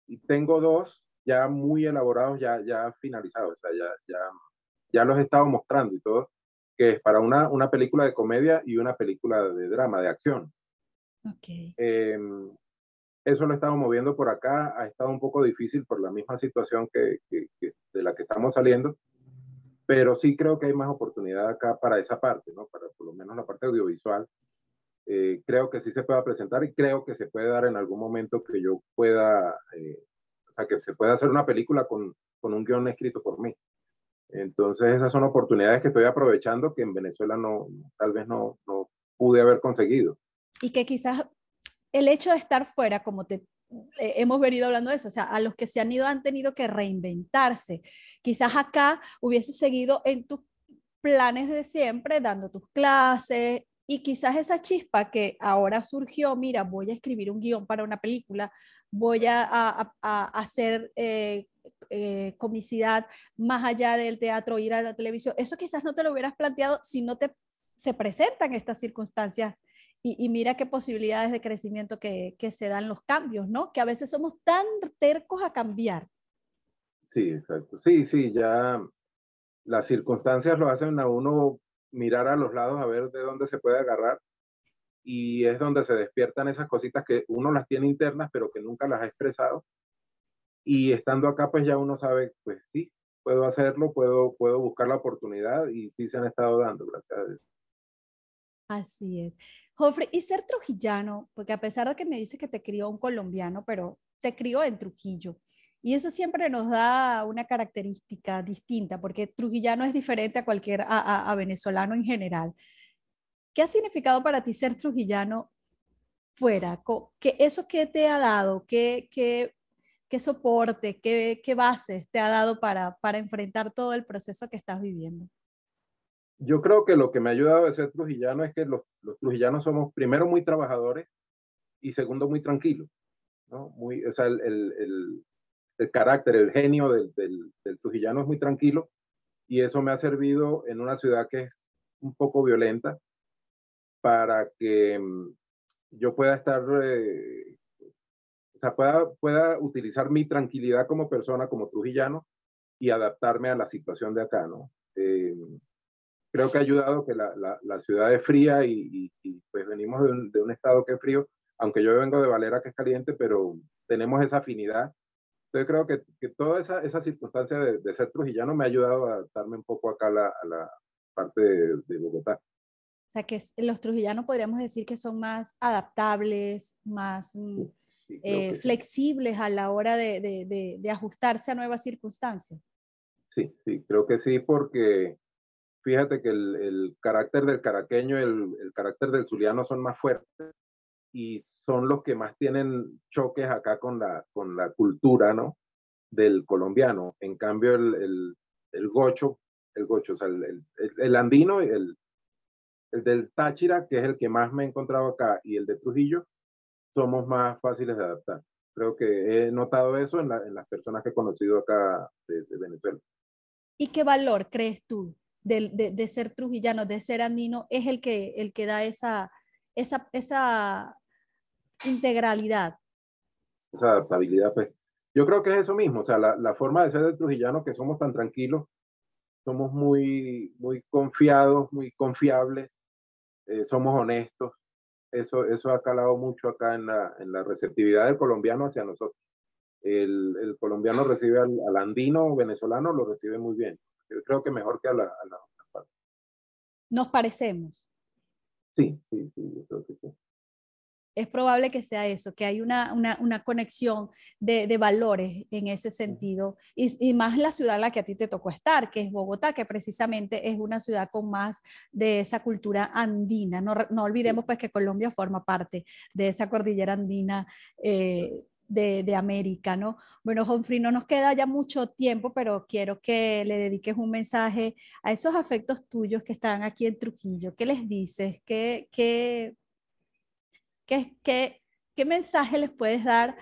[SPEAKER 2] y tengo dos ya muy elaborados, ya, ya finalizados, o sea, ya, ya, ya los he estado mostrando y todo que es para una, una película de comedia y una película de drama, de acción.
[SPEAKER 1] Okay.
[SPEAKER 2] Eh, eso lo he estado moviendo por acá, ha estado un poco difícil por la misma situación que, de la que estamos saliendo, pero sí creo que hay más oportunidad acá para esa parte, ¿no? Para por lo menos la parte audiovisual. Eh, creo que sí se pueda presentar y creo que se puede dar en algún momento que yo pueda, eh, o sea, que se pueda hacer una película con, con un guion escrito por mí. Entonces esas son oportunidades que estoy aprovechando que en Venezuela no, tal vez no, no pude haber conseguido.
[SPEAKER 1] Y que quizás el hecho de estar fuera, como te eh, hemos venido hablando de eso, o sea, a los que se han ido han tenido que reinventarse. Quizás acá hubiese seguido en tus planes de siempre, dando tus clases, y quizás esa chispa que ahora surgió, mira, voy a escribir un guion para una película, voy a, hacer eh, eh, comicidad más allá del teatro, ir a la televisión, eso quizás no te lo hubieras planteado si no te se presentan estas circunstancias y, mira qué posibilidades de crecimiento que, que, se dan los cambios, ¿no? Que a veces somos tan tercos a cambiar.
[SPEAKER 2] Sí, exacto. Sí, sí, ya las circunstancias lo hacen a uno mirar a los lados a ver de dónde se puede agarrar y es donde se despiertan esas cositas que uno las tiene internas pero que nunca las ha expresado y estando acá, pues ya uno sabe, pues sí, puedo hacerlo, puedo, puedo buscar la oportunidad y sí se han estado dando, gracias a Dios.
[SPEAKER 1] Así es. Jofre, y ser trujillano, porque a pesar de que me dice que te crió un colombiano, pero te crió en Trujillo. Y eso siempre nos da una característica distinta, porque trujillano es diferente a cualquier, a, venezolano en general. ¿Qué ha significado para ti ser trujillano fuera? ¿Qué, ¿Eso qué te ha dado? ¿Qué, qué qué soporte, qué, qué bases te ha dado para, para enfrentar todo el proceso que estás viviendo?
[SPEAKER 2] Yo creo que lo que me ha ayudado a ser trujillano es que los, los trujillanos somos primero muy trabajadores y segundo muy tranquilos. ¿no? Muy, o sea, el, el, el, carácter, el genio del, del, del, trujillano es muy tranquilo y eso me ha servido en una ciudad que es un poco violenta para que mm, yo pueda estar eh, sea, pueda, pueda utilizar mi tranquilidad como persona, como trujillano, y adaptarme a la situación de acá, ¿no? Eh, creo que ha ayudado que la, la, la ciudad es fría y, y, y pues venimos de un, de un, estado que es frío, aunque yo vengo de Valera que es caliente, pero tenemos esa afinidad. Entonces creo que, que toda esa, esa circunstancia de, de, ser trujillano me ha ayudado a adaptarme un poco acá a la, a la parte de, de Bogotá.
[SPEAKER 1] O sea, que los trujillanos podríamos decir que son más adaptables, más... Mm, sí eh, flexibles a la hora de, de, de, de, ajustarse a nuevas circunstancias.
[SPEAKER 2] Sí, sí, creo que sí, porque fíjate que el, carácter del caraqueño el, carácter del zuliano son más fuertes y son los que más tienen choques acá con la, con la cultura, ¿no? Del colombiano. En cambio, el, el, gocho, el gocho, o sea, el, andino, el, el del Táchira, que es el que más me he encontrado acá, y el de Trujillo, somos más fáciles de adaptar. Creo que he notado eso en, la, en las personas que he conocido acá de, Venezuela.
[SPEAKER 1] ¿Y qué valor crees tú de, de, de, ser trujillano, de ser andino, es el que, el que da esa, esa, esa integralidad?
[SPEAKER 2] Esa adaptabilidad, pues. Yo creo que es eso mismo, o sea, la, la forma de ser trujillano, que somos tan tranquilos, somos muy, muy confiados, muy confiables, eh, somos honestos, eso, eso ha calado mucho acá en la, en la receptividad del colombiano hacia nosotros. el, el colombiano recibe al, al, andino venezolano, lo recibe muy bien. Yo creo que mejor que a la, a la
[SPEAKER 1] Nos parecemos.
[SPEAKER 2] Sí, sí, sí, yo creo que sí
[SPEAKER 1] es probable que sea eso, que hay una, una, una conexión de, de, valores en ese sentido, y, y, más la ciudad en la que a ti te tocó estar, que es Bogotá, que precisamente es una ciudad con más de esa cultura andina. No, no olvidemos pues que Colombia forma parte de esa cordillera andina. Eh, de, de, América, ¿no? Bueno, Humphrey, no nos queda ya mucho tiempo, pero quiero que le dediques un mensaje a esos afectos tuyos que están aquí en Trujillo. ¿Qué les dices? ¿Qué, qué, ¿Qué, qué, mensaje les puedes dar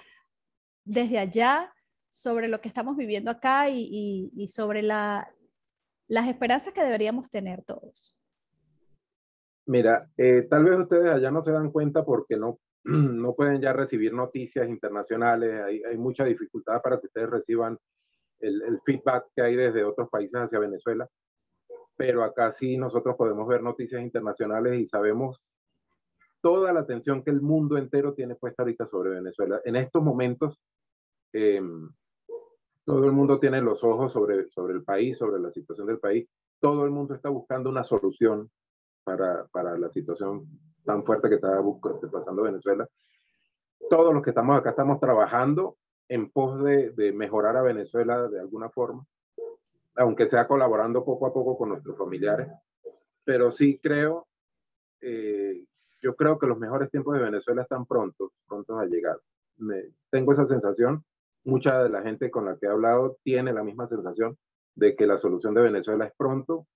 [SPEAKER 1] desde allá sobre lo que estamos viviendo acá y, sobre la, las esperanzas que deberíamos tener todos?
[SPEAKER 2] Mira, eh, tal vez ustedes allá no se dan cuenta porque no, no pueden ya recibir noticias internacionales, hay, mucha dificultad para que ustedes reciban el, feedback que hay desde otros países hacia Venezuela, pero acá sí nosotros podemos ver noticias internacionales y sabemos toda la atención que el mundo entero tiene puesta ahorita sobre Venezuela. En estos momentos, eh, todo el mundo tiene los ojos sobre, sobre el país, sobre la situación del país. Todo el mundo está buscando una solución para, para la situación tan fuerte que está pasando Venezuela. Todos los que estamos acá estamos trabajando en pos de, de mejorar a Venezuela de alguna forma, aunque sea colaborando poco a poco con nuestros familiares. Pero sí creo eh, yo creo que los mejores tiempos de Venezuela están prontos, prontos a llegar. Me, tengo esa sensación, mucha de la gente con la que he hablado tiene la misma sensación de que la solución de Venezuela es pronto.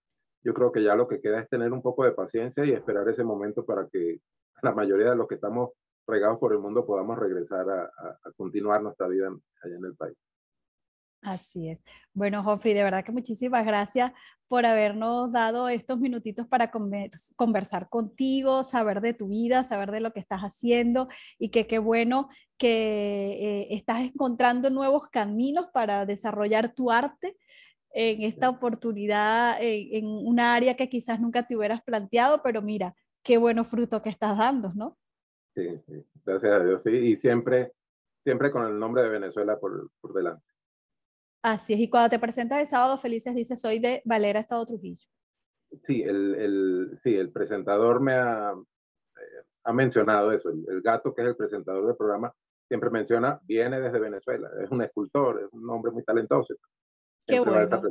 [SPEAKER 2] Yo creo que ya lo que queda es tener un poco de paciencia y esperar ese momento para que la mayoría de los que estamos regados por el mundo podamos regresar a, a, a continuar nuestra vida allá en el país.
[SPEAKER 1] Así es. Bueno, Humphrey, de verdad que muchísimas gracias por habernos dado estos minutitos para conversar contigo, saber de tu vida, saber de lo que estás haciendo y que qué bueno que eh, estás encontrando nuevos caminos para desarrollar tu arte en esta oportunidad, en, en un área que quizás nunca te hubieras planteado, pero mira, qué bueno fruto que estás dando, ¿no?
[SPEAKER 2] Sí, sí, gracias a Dios, sí, y siempre, siempre con el nombre de Venezuela por, por delante.
[SPEAKER 1] Así es, y cuando te presentas el sábado felices dices, soy de Valera, Estado Trujillo.
[SPEAKER 2] Sí, el, el, sí, el presentador me ha, eh, ha mencionado eso, el, el, gato que es el presentador del programa siempre menciona, viene desde Venezuela, es un escultor, es un hombre muy talentoso.
[SPEAKER 1] Qué bueno.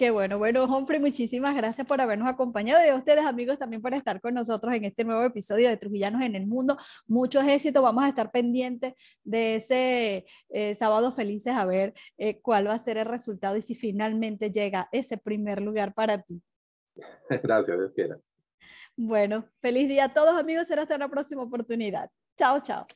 [SPEAKER 1] Qué bueno. Bueno, Humphrey, muchísimas gracias por habernos acompañado y a ustedes, amigos, también por estar con nosotros en este nuevo episodio de Trujillanos en el Mundo. Muchos éxitos. Vamos a estar pendientes de ese eh, sábado felices a ver eh, cuál va a ser el resultado y si finalmente llega ese primer lugar para ti.
[SPEAKER 2] Gracias, Dios quiera.
[SPEAKER 1] Bueno, feliz día a todos, amigos. Será hasta una próxima oportunidad. Chao, chao.